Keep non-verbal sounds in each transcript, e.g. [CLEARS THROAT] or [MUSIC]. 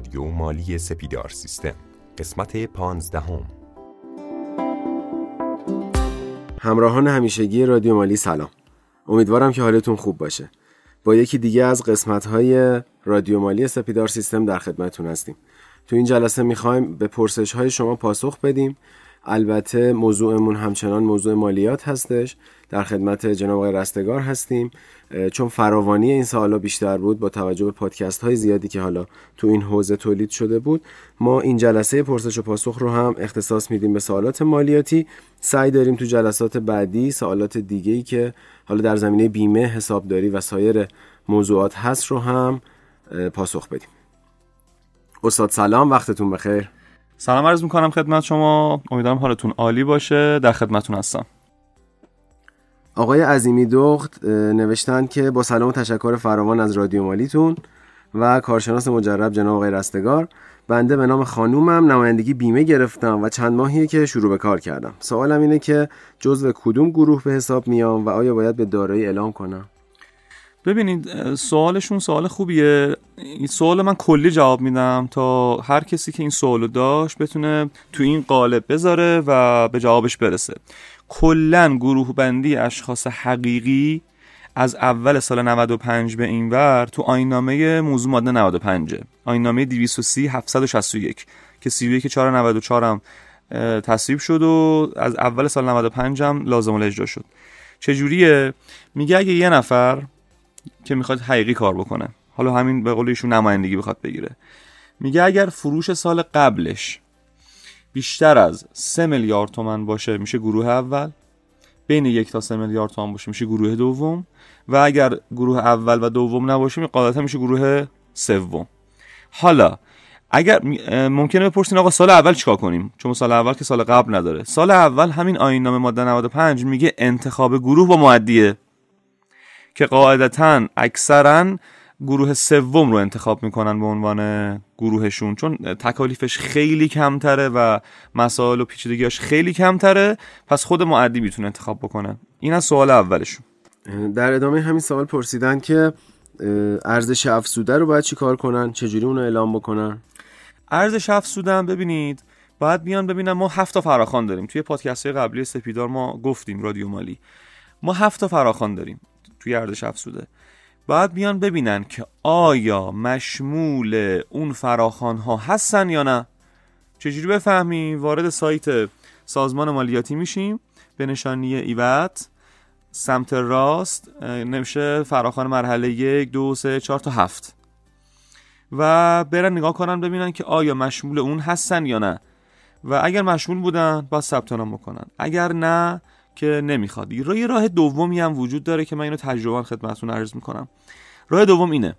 رادیو مالی سپیدار سیستم. قسمت پانزدهم. همراهان همیشگی رادیو مالی سلام. امیدوارم که حالتون خوب باشه. با یکی دیگه از قسمت های رادیو مالی سپیدار سیستم در خدمتتون هستیم. تو این جلسه می‌خوایم به پرسش های شما پاسخ بدیم البته موضوعمون همچنان موضوع مالیات هستش. در خدمت جناب آقای رستگار هستیم. چون فراوانی این سوالا بیشتر بود با توجه به پادکست های زیادی که حالا تو این حوزه تولید شده بود ما این جلسه پرسش و پاسخ رو هم اختصاص میدیم به سوالات مالیاتی. سعی داریم تو جلسات بعدی سوالات دیگه ای که حالا در زمینه بیمه حسابداری و سایر موضوعات هست رو هم پاسخ بدیم. استاد سلام وقتتون بخیر. سلام عرض می‌کنم خدمت شما. امیدوارم حالتون عالی باشه. در خدمتتون هستم. آقای عظیمی دخت نوشتن که با سلام و تشکر فراوان از رادیو مالیتون و کارشناس مجرب جناب آقای رستگار. بنده به نام خانومم نمایندگی بیمه گرفتم و چند ماهیه که شروع به کار کردم. سوالم اینه که جزو کدوم گروه به حساب میام و آیا باید به دارایی اعلام کنم؟ ببینید سوالشون سوال خوبیه. این سوال من کلی جواب میدم تا هر کسی که این سوالو داشت بتونه تو این قالب بذاره و به جوابش برسه. کلا گروه بندی اشخاص حقیقی از اول سال 95 به این ور تو آینامه موضوع ماده 95 آینامه 230 761 که 31 494 هم تصویب شد و از اول سال 95 هم لازم الاجرا شد. چجوریه؟ میگه اگه یه نفر که می‌خواد حقیقی کار بکنه. حالا همین به قول ایشون نمایندگی بخواد بگیره. میگه اگر فروش سال قبلش بیشتر از 3 میلیارد تومن باشه میشه گروه اول. بین یک تا 3 میلیارد تومن باشه میشه گروه دوم. و اگر گروه اول و دوم نباشه قاعدتا میشه گروه سوم. حالا اگر ممکنه بپرسین آقا سال اول چیکار کنیم؟ چون سال اول که سال قبل نداره. سال اول همین آیین نامه ماده 95 میگه انتخاب گروه با معدیه. که قاعدتا اکثرا گروه سوم رو انتخاب می‌کنن به عنوان گروهشون چون تکالیفش خیلی کمتره و مسائل و پیچیدگیاش خیلی کمتره. پس خود معدی می‌تونه انتخاب بکنه. این از سوال اولشون. در ادامه همین سوال پرسیدن که ارزش افزوده رو باید چی کار کنن؟ چجوری اونو اعلام بکنن؟ ارزش افزوده ببینید باید بیان ببینم ما هفت تا فراخان داریم. توی پادکست قبلی سپیدار ما گفتیم رادیو مالی. ما هفت تا فراخان داریم. توی ارزش افزوده. باید بیان ببینن که آیا مشمول اون فراخان ها هستن یا نه. چجوری بفهمیم وارد سایت سازمان مالیاتی میشیم. به نشانی ایوت سمت راست نمیشه فراخان مرحله یک دو سه چهار تا هفت. و برن نگاه کنن ببینن که آیا مشمول اون هستن یا نه. و اگر مشمول بودن باید ثبت نام بکنن. اگر نه که نمی‌خواد. یه راه دومی هم وجود داره که من اینو تجربه خدمتتون عرض می‌کنم. راه دوم اینه.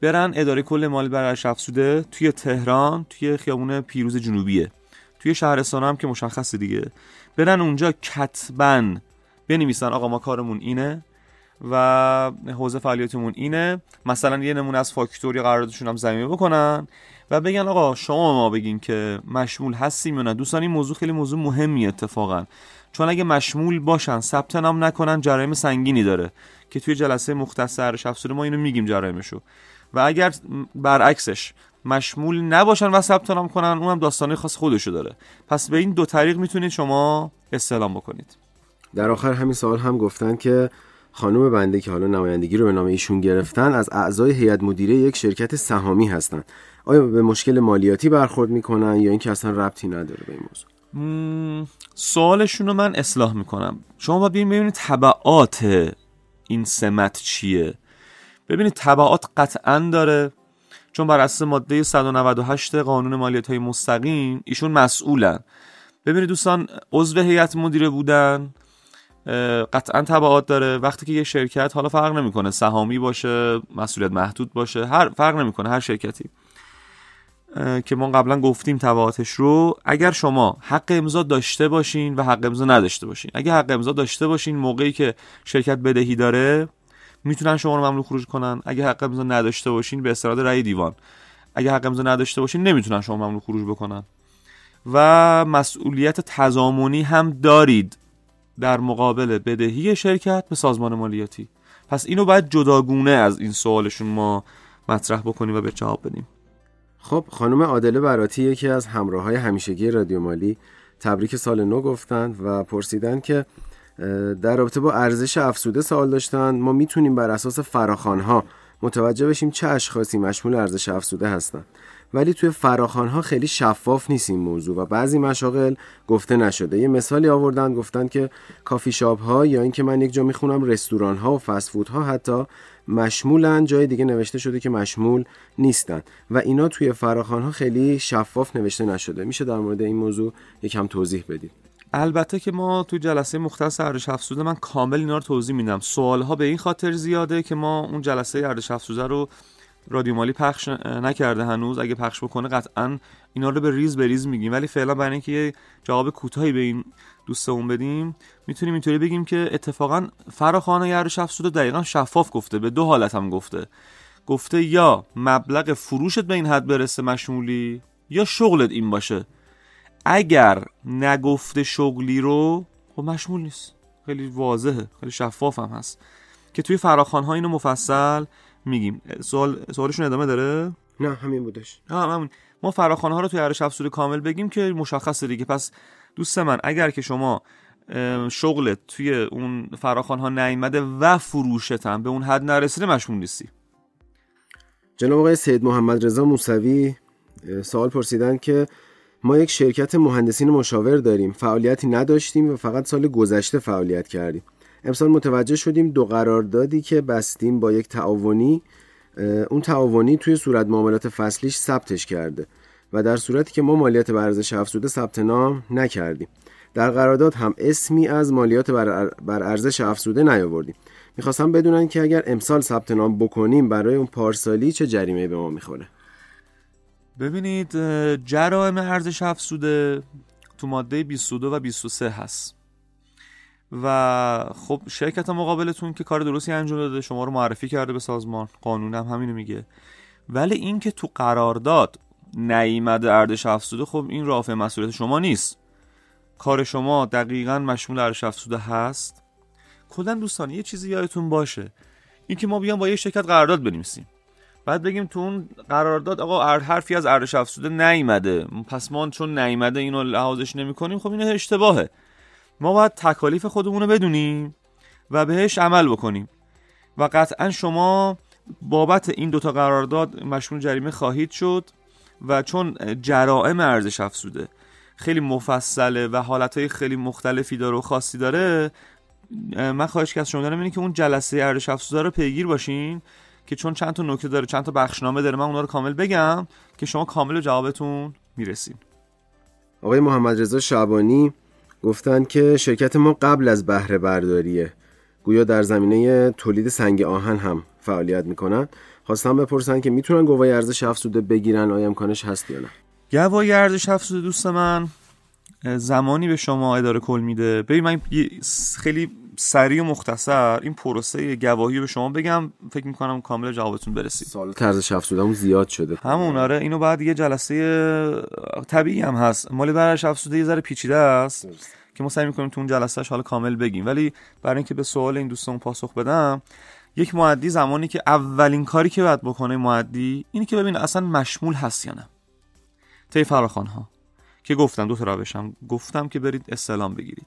برن اداره کل مالی بر افزوده توی تهران توی خیابون پیروز جنوبیه. توی شهرستان هم که مشخصه دیگه. برن اونجا کتبن بنویسن آقا ما کارمون اینه و حوزه فعالیتمون اینه. مثلا یه نمونه از فاکتور یا قراردادشون هم زمینه بکنن. و بگن آقا شما ما بگین که مشمول هستیم یا نه. دوستان این موضوع خیلی موضوع مهمی اتفاقا. چون اگه مشمول باشن ثبت نام نکنن جرایم سنگینی داره که توی جلسه مختص ارش افزوده ما اینو میگیم جرایمشو. و اگر برعکسش مشمول نباشن و ثبت نام کنن اونم داستانه خاص خودشو داره. پس به این دو طریق می‌تونید شما استعلام بکنید. در آخر همین سوال هم گفتن که خانم بنده که حالا نمایندگی رو به نام ایشون گرفتن از اعضای هیئت مدیره یک شرکت سهامی هستن. آیا به مشکل مالیاتی برخورد می‌کنن یا اینکه اصلا ربطی نداره به این موضوع؟ سوالشون رو من اصلاح می‌کنم. شما باید ببینید تبعات این سمت چیه. ببینید تبعات قطعا داره. چون بر اساس ماده 198 قانون مالیات های مستقیم ایشون مسئولن. ببینید دوستان عضو هیئت مدیره بودن قطعا تبعات داره. وقتی که یه شرکت حالا فرق نمی‌کنه. سهامی باشه مسئولیت محدود باشه هر فرق نمی‌کنه هر شرکتی. که ما قبلا گفتیم تبعاتش رو اگر شما حق امضا داشته باشین و حق امضا نداشته باشین. اگر حق امضا داشته باشین موقعی که شرکت بدهی داره می‌تونن شما رو ممنوع خروج کنن. اگر حق امضا نداشته باشین به استناد رأی دیوان. اگر حق امضا نداشته باشین نمی‌تونن شما ممنوع خروج بکنن. و مسئولیت تضامنی هم دارید در مقابل بدهی شرکت به سازمان مالیاتی. پس اینو باید جداگونه از این سوالشون ما مطرح بکنیم و به جواب بدیم. خب خانم عادله براتی یکی از همراه های همیشگی رادیو مالی تبریک سال نو گفتند و پرسیدن که در رابطه با ارزش افسوده سوال داشتن ما می‌تونیم بر اساس فراخانها متوجه بشیم چه اشخاصی مشمول ارزش افسوده هستند. ولی توی فراخانها خیلی شفاف نیست این موضوع و بعضی مشاغل گفته نشده. یه مثالی آوردن گفتن که کافی شاپ ها یا اینکه من یک جا می‌خونم رستوران ها و فست فود ها حتی مشمولن جای دیگه نوشته شده که مشمول نیستن. و اینا توی فراخان ها خیلی شفاف نوشته نشده. میشه در مورد این موضوع یکم توضیح بدید. البته که ما تو جلسه مختص ارزش افزوده من کامل اینا رو توضیح میدم. سوال ها به این خاطر زیاده که ما اون جلسه ارزش افزوده رو رادیو مالی پخش نکرده هنوز. اگه پخش بکنه قطعا اینا رو به ریز به ریز میگیم. ولی فعلا برای اینکه یه جواب کوتاهی به این دوستمون بدیم می‌تونیم اینطوری بگیم که اتفاقا فراخوان ارزش افزوده دقیقا شفاف گفته. به دو حالت هم گفته. گفته یا مبلغ فروشت به این حد برسه مشمولی یا شغلت این باشه. اگر نگفته شغلی رو خب مشمول نیست. خیلی واضحه. خیلی شفاف هم هست. که توی فراخان ها اینو مفصل میگیم. سوال سوالشون ادامه داره؟ نه همین بودش. ها همین ما فراخوان ها رو توی ارش افسود کامل بگیم که مشخصه دیگه. پس دوست من اگر که شما شغلت توی اون فراخوان ها نیامده و فروشت هم به اون حد نرسیده مشمول نیستی. جناب آقای سید محمد رضا موسوی سوال پرسیدن که ما یک شرکت مهندسین مشاور داریم. فعالیتی نداشتیم و فقط سال گذشته فعالیت کردیم. امسال متوجه شدیم دو قراردادی که بستیم با یک تعاونی اون تعاونی توی صورت معاملات فصلیش ثبتش کرده و در صورتی که ما مالیات بر ارزش افزوده ثبت نام نکردیم. در قرارداد هم اسمی از مالیات بر ارزش افزوده نیاوردیم. می‌خواستم بدونن که اگر امسال ثبت نام بکنیم برای اون پارسالی چه جریمه به ما می‌خوره. ببینید جرائم ارزش افزوده تو ماده 22 و 23 هست. و خب شرکت مقابلتون که کار درستی انجام داده شما رو معرفی کرده به سازمان قانون هم همینو میگه. ولی اینکه تو قرارداد نیامده ارزش افزوده خب این رافع مسئولیت شما نیست. کار شما دقیقا مشمول ارزش افزوده هست. کلا دوستان یه چیزی یادتون باشه. اینکه ما بیام با یه شرکت قرارداد بنویسیم. بعد بگیم تو اون قرارداد آقا حرفی از ارزش افزوده نیامده. پس ما چون نیامده اینو لحاظش نمی‌کنیم خب این اشتباهه. ما باید تکالیف خودمون رو بدونیم و بهش عمل بکنیم. و قطعا شما بابت این دوتا قرارداد مشمول جریمه خواهید شد و چون جرائم ارزش افزوده خیلی مفصله و حالتهای خیلی مختلفی داره و خاصی داره من خواهش که از شما دارم اینه که اون جلسه ارزش افزوده رو پیگیر باشین که چون چند تا نکته داره چند تا بخشنامه داره من اونا رو کامل بگم که شما کامل جوابتون می‌رسین. آقای محمد رضا شعبانی گفتند که شرکت ما قبل از بهره برداریه. گویا در زمینه تولید سنگ آهن هم فعالیت می‌کنن. خواستم بپرسن که می‌تونن گواهی ارزش افزوده بگیرن آیا امکانش هست یا نه؟ گواهی ارزش افزوده دوست من زمانی به شما اداره کل میده. ببین من خیلی سریع و مختصر این پروسه گواهی به شما بگم فکر می‌کنم کامل جوابتون برسید. سال ارزش افزوده زیاد شده. همون آره اینو بعد یه جلسه طبیعی هم هست. مال برش افزوده یه ذره پیچیده است که ما سعی می‌کنیم تو اون جلسهش حالا کامل بگیم. ولی برای اینکه به سوال این دوستان پاسخ بدم یک معدی زمانی که اولین کاری که باید بکنه معدی اینی که ببین اصلا مشمول هست یا نه. طی فراخوان ها که گفتم دو تا روشم گفتم که برید استعلام بگیرید.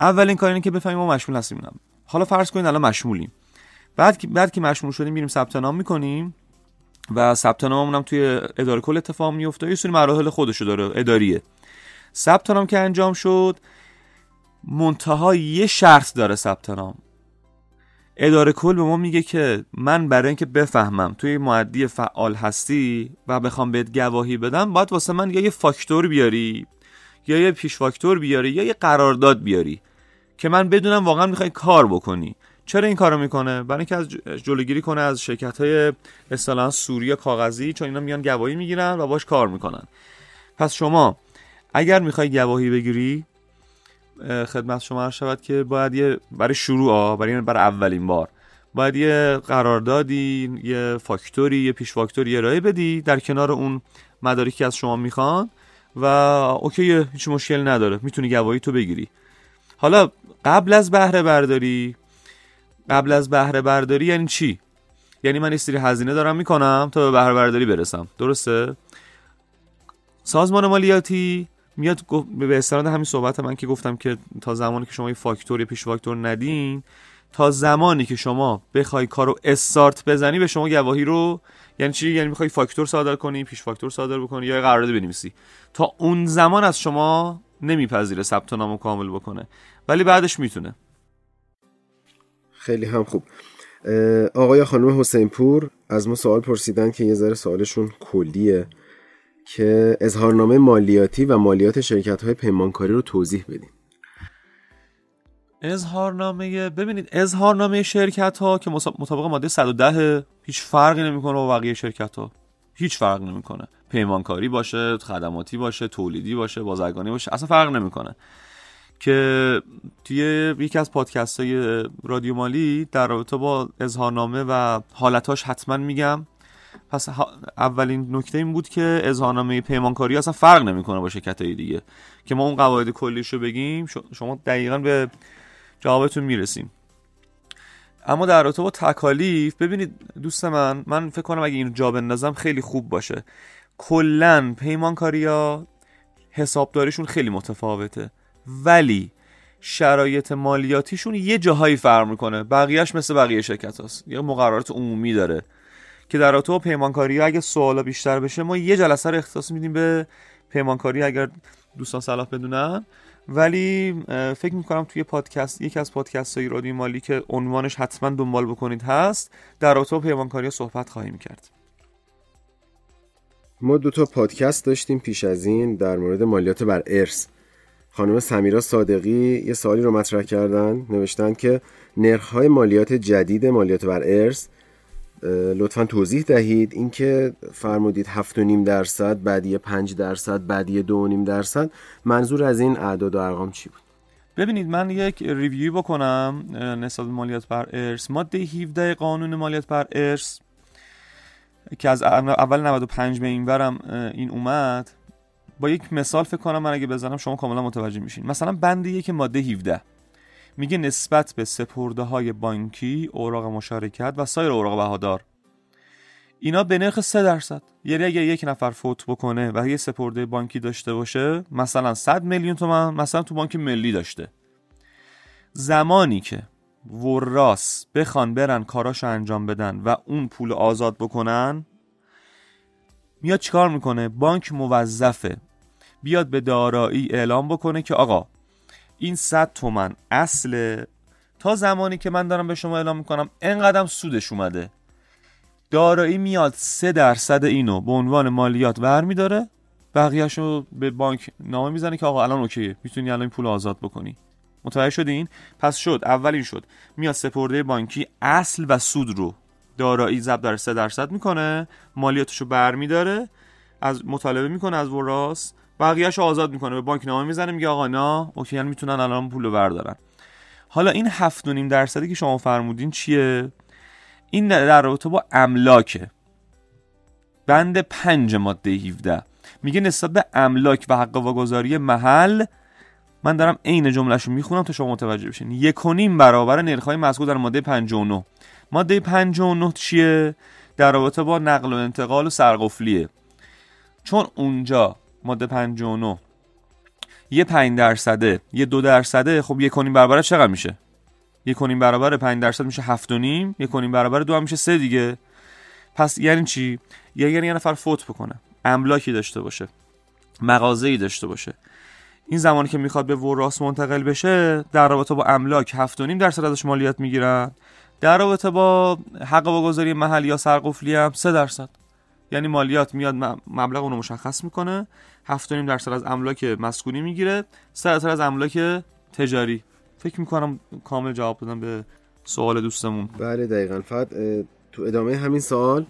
اولین کار اینه که بفهمیم ما مشمول هستیم نه. حالا فرض کنید الان مشمولیم. بعد که بعد که مشمول شدیم میریم ثبت نام می‌کنیم و ثبت ناممون هم توی اداره کل اتفاق میفته یه سری مراحل خودشو داره اداریه. ثبت نام که انجام شد منتها یه شرط داره ثبت نام. اداره کل به ما میگه که من برای اینکه بفهمم توی معدی فعال هستی و بخوام بهت گواهی بدم باید واسه من یه فاکتور بیاری یا یه پیش فاکتور بیاری یا یه قرارداد بیاری که من بدونم واقعا می‌خوای کار بکنی. چرا این کارو می‌کنه؟ برای اینکه از جلوگیری کنه از شرکت های اصطلاحا سوری کاغذی چون اینا میان گواهی می‌گیرن و باش کار می‌کنن. پس شما اگر می‌خوای گواهی بگیری خدمت شما شود که باید یه برای شروع برای برای اولین بار باید یه قراردادی یه فاکتوری یه پیش فاکتوری ارائه بدی در کنار اون مدارکی از شما می‌خوان. و اوکی هیچ مشکل نداره. می‌تونی گواهی تو بگیری. حالا قبل از بهره برداری قبل از بهره برداری یعنی چی؟ یعنی من استری هزینه دارم می‌کنم تا به بهره برداری برسم. درسته؟ سازمان مالیاتی میاد به استناد همین صحبت من که گفتم که تا زمانی که شما یه فاکتور یا پیش فاکتور ندین تا زمانی که شما بخوای کارو استارت بزنی به شما گواهی رو یعنی چی؟ یعنی می‌خوای فاکتور صادر کنی پیش فاکتور صادر بکنی یا قرارداد بنویسی. تا اون زمان از شما نمیپذیره ثبت نامو کامل بکنه. ولی بعدش می‌تونه. خیلی هم خوب. آقای خانم حسین پور از ما سوال پرسیدن که یه ذره سوالشون کلیه که اظهارنامه مالیاتی و مالیات شرکت های پیمانکاری رو توضیح بدیم اظهارنامه ببینید اظهارنامه شرکت ها که مطابق ماده 110 هیچ فرقی نمی‌کنه با بقیه شرکت ها هیچ فرق نمی‌کنه. پیمانکاری باشه خدماتی باشه تولیدی باشه بازرگانی باشه اصلا فرق نمی‌کنه. که توی یکی از پادکست های رادیو مالی در رابطه با اظهارنامه و حالتاش حتما میگم پس اولین نکته این بود که اظهارنامه پیمانکاری اصلا فرق نمی‌کنه با شرکت های دیگه. که ما اون قواعد کلیش رو بگیم شما دقیقا به جوابتون می‌رسیم. اما در رابطه با تکالیف ببینید دوست من من فکر کنم اگه این جا بندازم خیلی خوب باشه. کلا پیمانکاری ها حسابداریشون خیلی متفاوته. ولی شرایط مالیاتیشون یه جاهایی فرق می‌کنه. بقیهش مثل بقیه شرکت هست یه مقررات عمومی داره که در رابطه با پیمانکاری اگه سوالا بیشتر بشه ما یه جلسه رو اختصاص میدیم به پیمانکاری اگر دوستان صلاح بدونن. ولی فکر می‌کنم توی پادکست یکی از پادکست های رادیو مالی که عنوانش حتما دنبال بکنید هست در رابطه با پیمانکاری صحبت خواهیم کرد. ما دو تا پادکست داشتیم پیش از این در مورد مالیات بر ارث. خانم سمیرا صادقی یه سوالی رو مطرح کردن نوشتن که نرخ‌های مالیات جدید مالیات بر ارث لطفا توضیح دهید. اینکه فرمودید 7.5 درصد بعدی 5 درصد بعدی 2.5 درصد. منظور از این اعداد و ارقام چی بود؟ ببینید من یک ریویو بکنم نسبت مالیات بر ارث. ماده 17 قانون مالیات بر ارث که از اول 95 به این برم این اومد. با یک مثال فکر کنم من اگه بزنم شما کاملا متوجه میشین. مثلا بند یک ماده 17 میگه نسبت به سپرده های بانکی، اوراق مشارکت و سایر اوراق بهادار. اینا به نرخ 3 درصد. یعنی اگه یک نفر فوت بکنه و یه سپرده بانکی داشته باشه مثلا 100 میلیون تومن مثلا تو بانک ملی داشته. زمانی که وراس بخوان برن کاراشو انجام بدن و اون پول آزاد بکنن میاد چیکار می‌کنه؟ بانک موظفه بیاد به دارایی اعلام بکنه که آقا این 100 تومن اصل. تا زمانی که من دارم به شما اعلام می‌کنم انقدرم سودش اومده. دارایی میاد 3 درصد اینو به عنوان مالیات برمیداره. بقیهشو به بانک نامه می‌زنه که آقا الان اوکیه می‌تونی الان این پول آزاد بکنی. متوجه شدین پس شد اولین شد. میاد سپرده بانکی اصل و سود رو دارایی ضرب در 3 درصد می‌کنه مالیاتشو برمیداره. از مطالبه می‌کنه از وراس. بقیهش آزاد می‌کنه به بانک نامه می‌زنه میگه آقا نه اوکی می‌تونن الان پول بردارن. حالا این هفت و نیم درصدی که شما فرمودین چیه؟ این در رابطه با املاکه. بند پنج ماده 17 میگه نسبت به املاک و حق واگذاری محل من دارم عین جملهش رو می‌خونم تا شما متوجه بشین. یک و نیم برابر نرخ‌های مذکور در ماده 59 ماده 59 چیه؟ در رابطه با نقل و انتقال و سرقفلیه. چون اونجا ماده 59 یه 5 درصده یه دو درصده خب یک کنیم برابر چقدر میشه؟ یک کنیم برابر 5 درصد میشه هفت و نیم یک کنیم برابر دو هم میشه سه دیگه. پس یعنی چی؟ یعنی یه نفر فوت بکنه املاکی داشته باشه مغازه‌ای داشته باشه. این زمانی که می‌خواد به وراس منتقل بشه در رابطه با املاک هفت و نیم درصد ازش مالیات می‌گیرن. در رابطه با حق واگذاری محلی یا سرقفلی هم 3 درصد. یعنی مالیات میاد مبلغ اون رو مشخص می‌کنه. 7.5 درصد از املاک مسکونی می‌گیره. 3 درصد از املاک تجاری. فکر می‌کنم کامل جواب دادم به سوال دوستمون. بله دقیقا. فقط تو ادامه همین سوال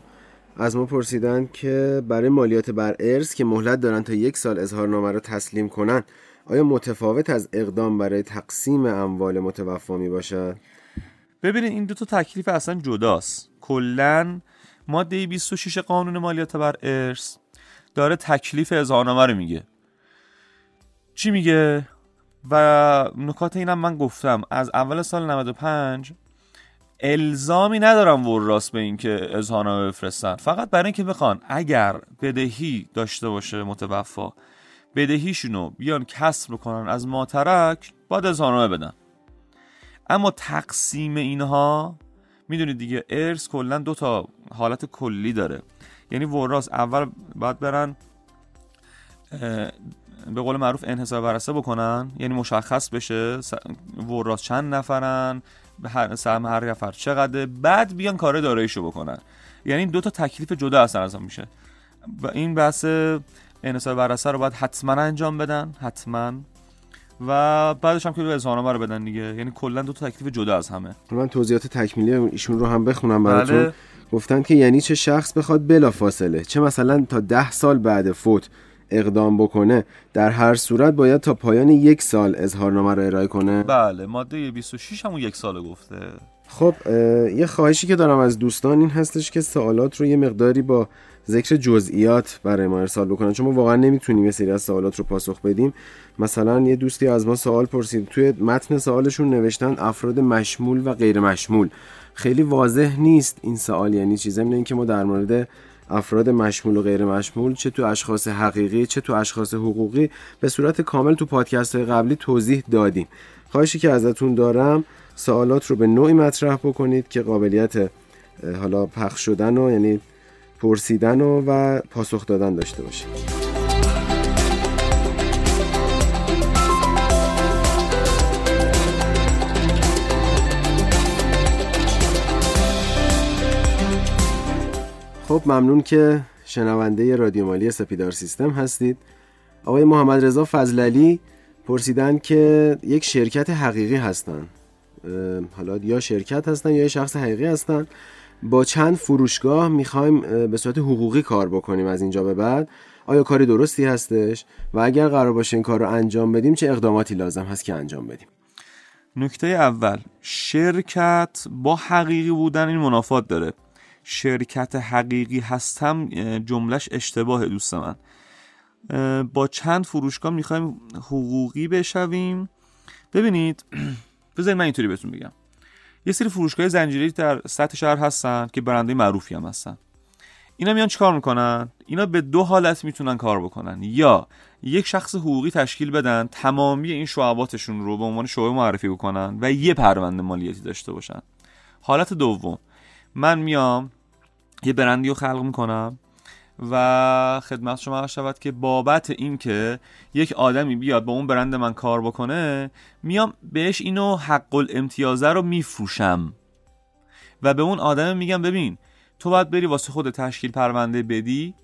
از ما پرسیدن که برای مالیات بر ارث که مهلت دارن تا یک سال اظهارنامه رو تسلیم کنن آیا متفاوت از اقدام برای تقسیم اموال متوفا می باشد؟ ببینید این دو تا تکلیف اصلا جداست. کلا ماده 26 قانون مالیات بر ارث داره تکلیف اظهارنامه رو میگه. چی میگه؟ و نکات اینم من گفتم. از اول سال 95 الزامی ندارم وراست به اینکه اظهارنامه بفرستن. فقط برای اینکه بخوان اگر بدهی داشته باشه متوفا بدهیشونو بیان کسب بکنن از ماترک باید اظهارنامه بدن. اما تقسیم اینها می‌دونید دیگه ارث کلا دو تا حالت کلی داره. یعنی وراس اول باید برن به قول معروف انحصار برسه بکنن یعنی مشخص بشه وراس چند نفرن سهم هر نفر چقدر بعد بیان کار داراییشو بکنن. یعنی دو تا تکلیف جدا از میشه. و این بحث انحصار برسه رو باید حتما انجام بدن حتما و بعدش هم که اظهارنامه رو بدن دیگه. یعنی کلا دو تا تکلیف جدا از همه. من توضیحات تکمیلی ایشون رو هم بخونم براتون. بله. گفتن که یعنی چه شخص بخواد بلا فاصله چه مثلا تا ده سال بعد فوت اقدام بکنه در هر صورت باید تا پایان یک سال اظهارنامه رو ارائه کنه؟ بله ماده 26 همون یک سال گفته. خب یه خواهشی که دارم از دوستان این هستش که سوالات رو یه مقداری با ذکر جزئیات برای ما ارسال بکنن. چون ما واقعا نمی‌تونیم یه سری از سوالات رو پاسخ بدیم. مثلا یه دوستی از ما سوال پرسید. توی متن سوالشون نوشتن افراد مشمول و غیر مشمول. خیلی واضح نیست این سوال یعنی چیزی این که ما در مورد افراد مشمول و غیر مشمول چه تو اشخاص حقیقی چه تو اشخاص حقوقی به صورت کامل تو پادکست های قبلی توضیح دادیم. خواهشی که ازتون دارم سوالات رو به نوعی مطرح بکنید که قابلیت حالا پخش شدن و یعنی پرسیدن و, و پاسخ دادن داشته باشید خب ممنون که شنونده رادیو مالی سپیدار سیستم هستید. آقای محمد رضا فضللی پرسیدن که یک شرکت حقیقی هستن. حالا یا شرکت هستن یا شخص حقیقی هستن. با چند فروشگاه می‌خوایم به صورت حقوقی کار بکنیم از اینجا به بعد. آیا کاری درستی هستش؟ و اگر قرار باشه این کار رو انجام بدیم چه اقداماتی لازم هست که انجام بدیم؟ نکته اول شرکت با حقیقی بودن این منافات داره. شرکت حقیقی هستم جملش اشتباه دوست من. با چند فروشگاه می‌خوایم حقوقی بشویم. ببینید [CLEARS THROAT] بذارید من اینطوری بهتون بگم. یه سری فروشگاه زنجیری در سطح شهر هستن که برنده معروفی هم هستن. اینا میان چیکار می‌کنن؟ اینا به دو حالت می‌تونن کار بکنن. یا یک شخص حقوقی تشکیل بدن تمامی این شعباتشون رو به عنوان شعبه معرفی بکنن و یه پرونده مالیاتی داشته باشن. حالت دوم. من میام یه برندی رو خلق می‌کنم. و خدمت شما شود که بابت اینکه یک آدمی بیاد با اون برند من کار بکنه میام بهش اینو حق الامتیازه رو میفروشم. و به اون آدم میگم ببین تو باید بری واسه خود تشکیل پرونده بدی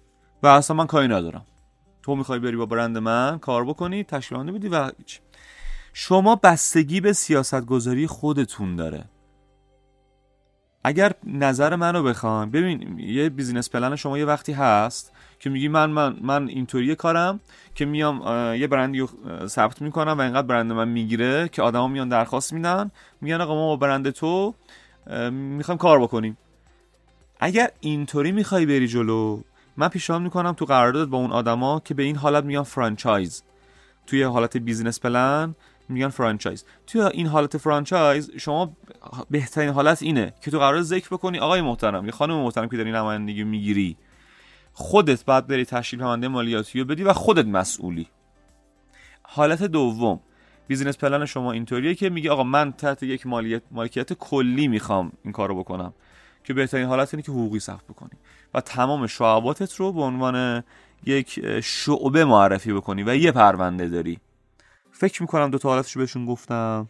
و اصلا من کاری ندارم. تو می‌خوای بری با برند من کار بکنی تشکیل پرونده بدی و شما بستگی به سیاست گذاری خودتون داره. اگر نظر منو بخوام ببین یه business plan شما یه وقتی هست که میگی من من من اینطوری کارم که میام یه برندی رو ثبت می‌کنم و اینقدر برند من می‌گیره که آدما میان درخواست میدن میگن آقا ما با برند تو می‌خوایم کار بکنیم. اگر اینطوری می‌خوای بری جلو من پیشنهاد می‌کنم تو قرارداد با اون آدما که به این حالت میگن franchise. توی حالت business plan میگن franchise. توی این حالت franchise شما بهترین حالت اینه که تو قرارداد ذکر بکنی آقای محترم یا خانم محترم که داری نمایندگی می‌گیری. خودت بعد بری تشکیل پرونده مالیاتی رو بدی و خودت مسئولی. حالت دوم business plan شما اینطوریه که میگه آقا من تحت یک مالیت مالکیت کلی می‌خوام این کارو بکنم. که بهترین حالت اینه که حقوقی ثبت بکنی. و تمام شعباتت رو به عنوان یک شعبه معرفی بکنی و یه پرونده داری. فکر می‌کنم دو تا حالتشو بهشون گفتم.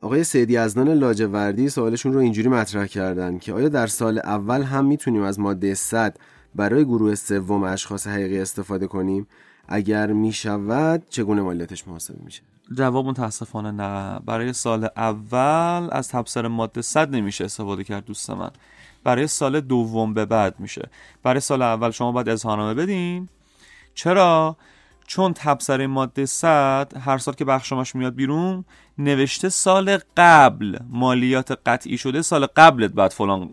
آقای سیدی ازنان لاجوردی سوالشون رو اینجوری مطرح کردن که آیا در سال اول هم می‌تونیم از ماده 100 برای گروه سوم اشخاص حقیقی استفاده کنیم؟ اگر می‌شود چگونه مالیاتش محاسبه میشه؟ جواب متاسفانه نه. برای سال اول از تبصر ماده 100 نمیشه استفاده کرد دوست من. برای سال دوم به بعد میشه. برای سال اول شما باید اظهارنامه بدین. چرا؟ چون تبصره ماده 100 هر سال که بخشنامش میاد بیرون نوشته سال قبل. مالیات قطعی شده سال قبلت بعد فلان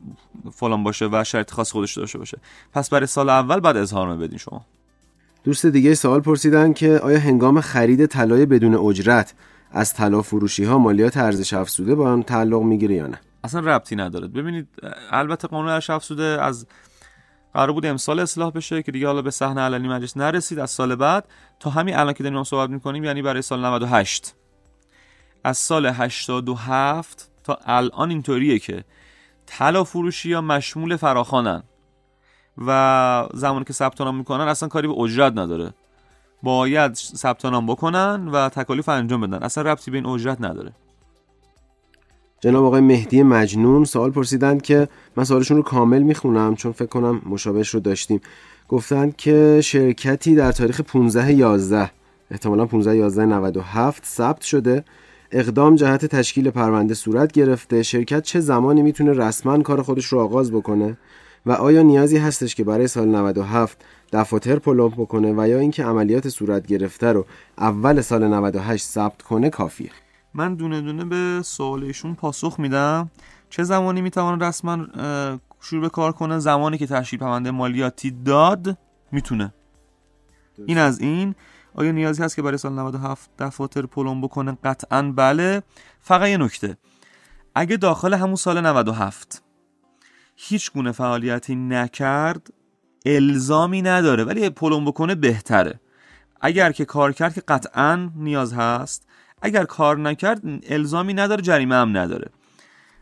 فلان باشه و شرط خاص خودش داشته باشه. پس برای سال اول بعد اظهارنامه بدین شما. دوست دیگه سوال پرسیدن که آیا هنگام خرید طلای بدون اجرت از طلا فروشی ها مالیات ارزش افزوده با آن تعلق می‌گیره یا نه؟ اصلا ربطی نداره. ببینید البته قانون ارزش افزوده از قرار بود امسال اصلاح بشه که دیگه حالا به صحنه علنی مجلس نرسید. از سال بعد تا همین الان که داریم صحبت می‌کنیم یعنی برای سال 98 از سال 87 تا الان اینطوریه که طلا فروشی یا مشمول فراخانن و زمانی که ثبت نام می‌کنن اصلا کاری به اجرت نداره. باید ثبت نام بکنن و تکالیف انجام بدن. اصلا ربطی به این اجرت نداره. جناب آقای مهدی مجنون سوال پرسیدن که من سوالشون رو کامل می‌خونم چون فکر کنم مشابهش رو داشتیم. گفتن که شرکتی در تاریخ 15 11 احتمالا 15 11 97 ثبت شده. اقدام جهت تشکیل پرونده صورت گرفته. شرکت چه زمانی می‌تونه رسما کار خودش رو آغاز بکنه؟ و آیا نیازی هستش که برای سال 97 دفاتر پلمپ بکنه و یا اینکه عملیات صورت گرفته رو اول سال 98 ثبت کنه کافیه؟ من دونه دونه به سوالشون پاسخ میدم. چه زمانی می‌توان رسما شروع به کار کنه؟ زمانی که تشکیل پرونده مالیاتی داد می‌تونه. این از این. آیا نیازی هست که برای سال 97 دفاتر پلم بکنه؟ قطعا بله. فقط یه نکته. اگه داخل همون سال 97 هیچ گونه فعالیتی نکرد الزامی نداره ولی پلم بکنه بهتره. اگر که کار کرد که قطعا نیاز هست اگر کار نکرد الزامی نداره جریمه هم نداره.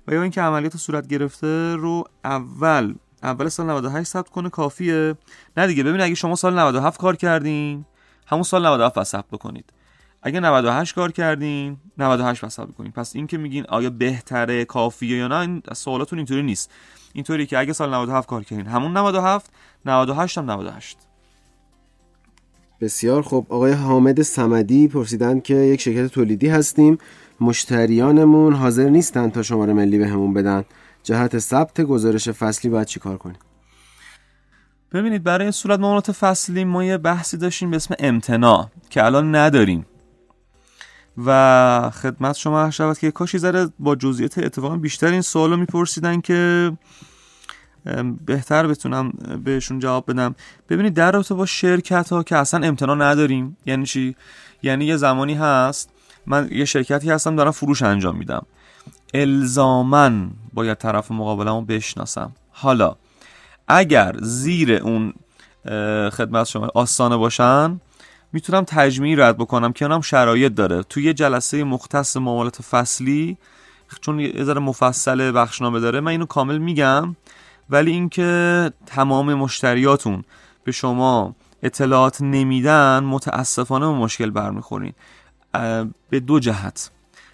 و یا اینکه عملیات صورت گرفته رو اول اول سال 98 ثبت کنه کافیه. نه دیگه ببین اگه شما سال 97 کار کردین همون سال 97 ثبت بکنید اگه 98 کار کردین 98 ثبت بکنید پس این که میگین آیا بهتره کافیه یا نه این سوالاتون اینطوری نیست. اینطوری که اگه سال 97 کار کردین همون 97 98 هم 98 بسیار خب آقای حامد سمدی پرسیدن که یک شرکت تولیدی هستیم. مشتریانمون حاضر نیستن تا شماره ملی بهمون به بدن. جهت ثبت گزارش فصلی باید چیکار کنیم؟ ببینید برای صورت معاملات فصلی ما یه بحثی داشتیم به اسم امتناع که الان نداریم. و خدمت شما شود که کاشی ذره با جزئیات اتفاقا بیشتر این سوالو میپرسیدن که بهتر بتونم بهشون جواب بدم. ببینید در رابطه با شرکت ها که اصلا امتناع نداریم یعنی چی؟ یعنی یه زمانی هست من یه شرکتی هستم دارم فروش انجام میدم. الزامن باید طرف مقابلمو بشناسم. حالا اگر زیر اون خدمت شما آستانه باشن می‌تونم تجمیعی رد بکنم که هم شرایط داره. توی یه جلسه مختص معاملات فصلی چون یه ذره مفصل بخشنامه داره من اینو کامل میگم. ولی اینکه تمام مشتریاتون به شما اطلاعات نمیدن متاسفانه مشکل برمیخورین. به دو جهت.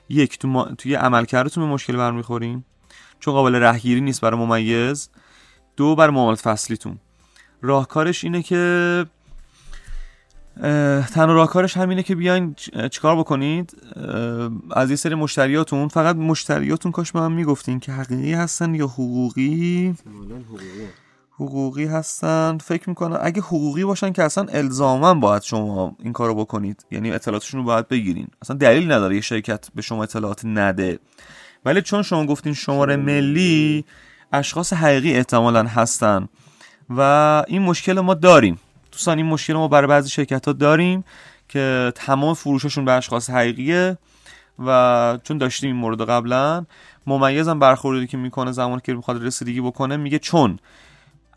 یک تو ما... توی عملکردتون به مشکل برمیخورین چون قابل رهگیری نیست برای ممیز. دو بر معاملات فصلیتون. راهکارش اینه که تنها راهکارش همینه که بیاین چیکار بکنید؟ از یه سری مشتریاتون فقط مشتریاتون کاش به هم می‌گفتین که حقیقی هستن یا حقوقی؟ حقوقی. هستن. فکر می‌کنم اگه حقوقی باشن که اصلا الزاما باید شما این کارو بکنید. یعنی اطلاعاتشون رو باید بگیرین. اصلا دلیل نداره یه شرکت به شما اطلاعات نده. ولی چون شما گفتین شماره ملی. اشخاص حقیقی احتمالا هستن. و این مشکل ما داریم. دوستان این مشکل ما برای بعضی شرکت ها داریم که تمام فروششون به اشخاص حقیقیه و چون داشتیم این مورد قبلا ممیزم برخوردی که می‌کنه زمان که می‌خواد رسیدگی بکنه میگه چون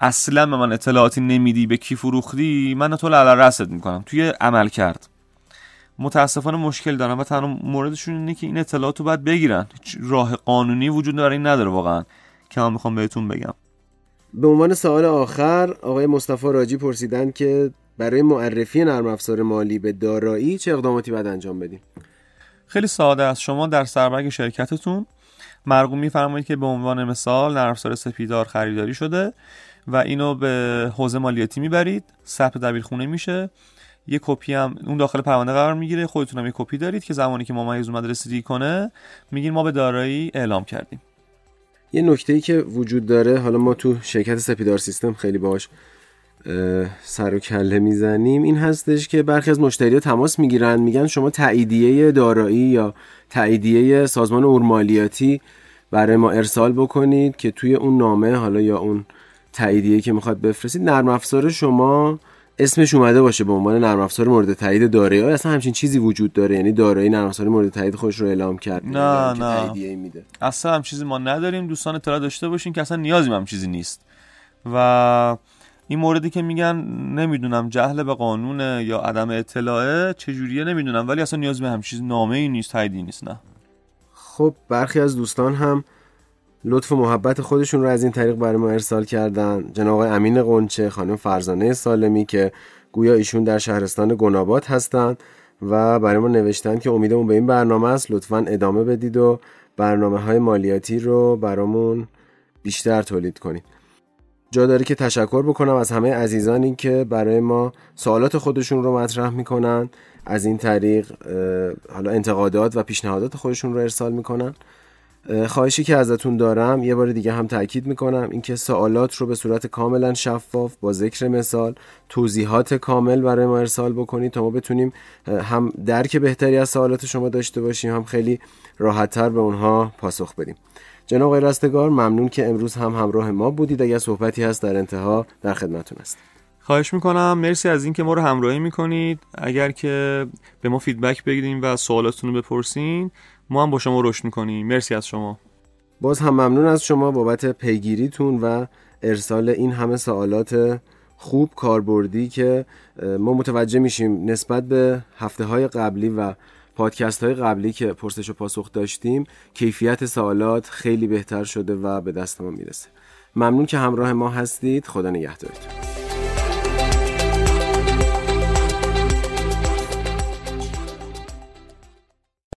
اصلا به من اطلاعاتی نمیدی به کی فروختی من تو لعل رسد می‌کنم. توی عمل کرد. متاسفانه مشکل دارم و تنها موردشون اینه که این اطلاعات رو باید بگیرن. راه قانونی وجود داره این نداره واقعا. که من می‌خوام بهتون بگم. به عنوان سوال آخر آقای مصطفی راجی پرسیدن که برای معرفی نرم افزار مالی به دارایی چه اقداماتی باید انجام بدیم؟ خیلی ساده است. شما در سربرگ شرکتتون مرقوم میفرمایید که به عنوان مثال نرم افزار سپیدار خریداری شده و اینو به حوزه مالیاتی می‌برید. ثبت دبیرخونه میشه. یه کپی هم اون داخل پرونده قرار می‌گیره. خودتون هم یه کپی دارید که زمانی که ممیز اومد رسیدگی کنه میگین ما به دارایی اعلام کردیم. یه نکته ای که وجود داره حالا ما تو شرکت سپیدار سیستم خیلی باش سر و کله می‌زنیم این هستش که برخی از مشتری تماس می‌گیرن میگن شما تاییدیه دارایی یا تاییدیه سازمان اورمالیاتی برای ما ارسال بکنید که توی اون نامه حالا یا اون تاییدیه که می‌خواد بفرستید نرم افزار شما اسمش اومده باشه به عنوان نرم افزار مورد تایید دارایی. اصلا همچین چیزی وجود داره؟ یعنی دارایی نرم افزار مورد تایید خودش رو اعلام کرد. نه که نه. تاییدیه میده. اصلا هم چیزی ما نداریم. دوستان اطلاع داشته باشین که اصلا نیازی هم چیزی نیست. و این موردی که میگن نمی‌دونم جهل به قانون یا عدم اطلاعه چجوریه نمی‌دونم. ولی اصلا نیاز به هم چیز نامه ای نیست تاییدی نیست نه. خب برخی از دوستان هم لطف و محبت خودشون رو از این طریق برای ما ارسال کردن. جناب آقای امین قنچه خانم فرزانه سالمی که گویا ایشون در شهرستان گنابات هستند و برای ما نوشتن که امیدمون به این برنامه است. لطفا ادامه بدید و برنامه های مالیاتی رو برامون بیشتر تولید کنید. جا داره که تشکر بکنم از همه عزیزانی که برای ما سوالات خودشون رو مطرح می‌کنن از این طریق حالا انتقادات و پیشنهادات خودشون رو ارسال می‌کنن. خواهشی که ازتون دارم یه بار دیگه هم تاکید می‌کنم. اینکه سوالات رو به صورت کاملا شفاف با ذکر مثال توضیحات کامل برای ما ارسال بکنید تا ما بتونیم هم درک بهتری از سوالات شما داشته باشیم هم خیلی راحتتر به اونها پاسخ بدیم. جناب آقای رستگار ممنون که امروز هم همراه ما بودید. اگر صحبتی هست در انتها در خدمتتون است خواهش می‌کنم. مرسی از اینکه ما رو همراهی می‌کنید. اگر که به ما فیدبک بگیریم و سوالاتتون رو بپرسین ما هم با شما رشد می‌کنیم. مرسی از شما. باز هم ممنون از شما بابت پیگیریتون و ارسال این همه سوالات خوب کاربردی که ما متوجه میشیم نسبت به هفته های قبلی و پادکست های قبلی که پرسش و پاسخ داشتیم کیفیت سوالات خیلی بهتر شده و به دست ما می‌رسه. ممنون که همراه ما هستید. خدا نگهدارتون.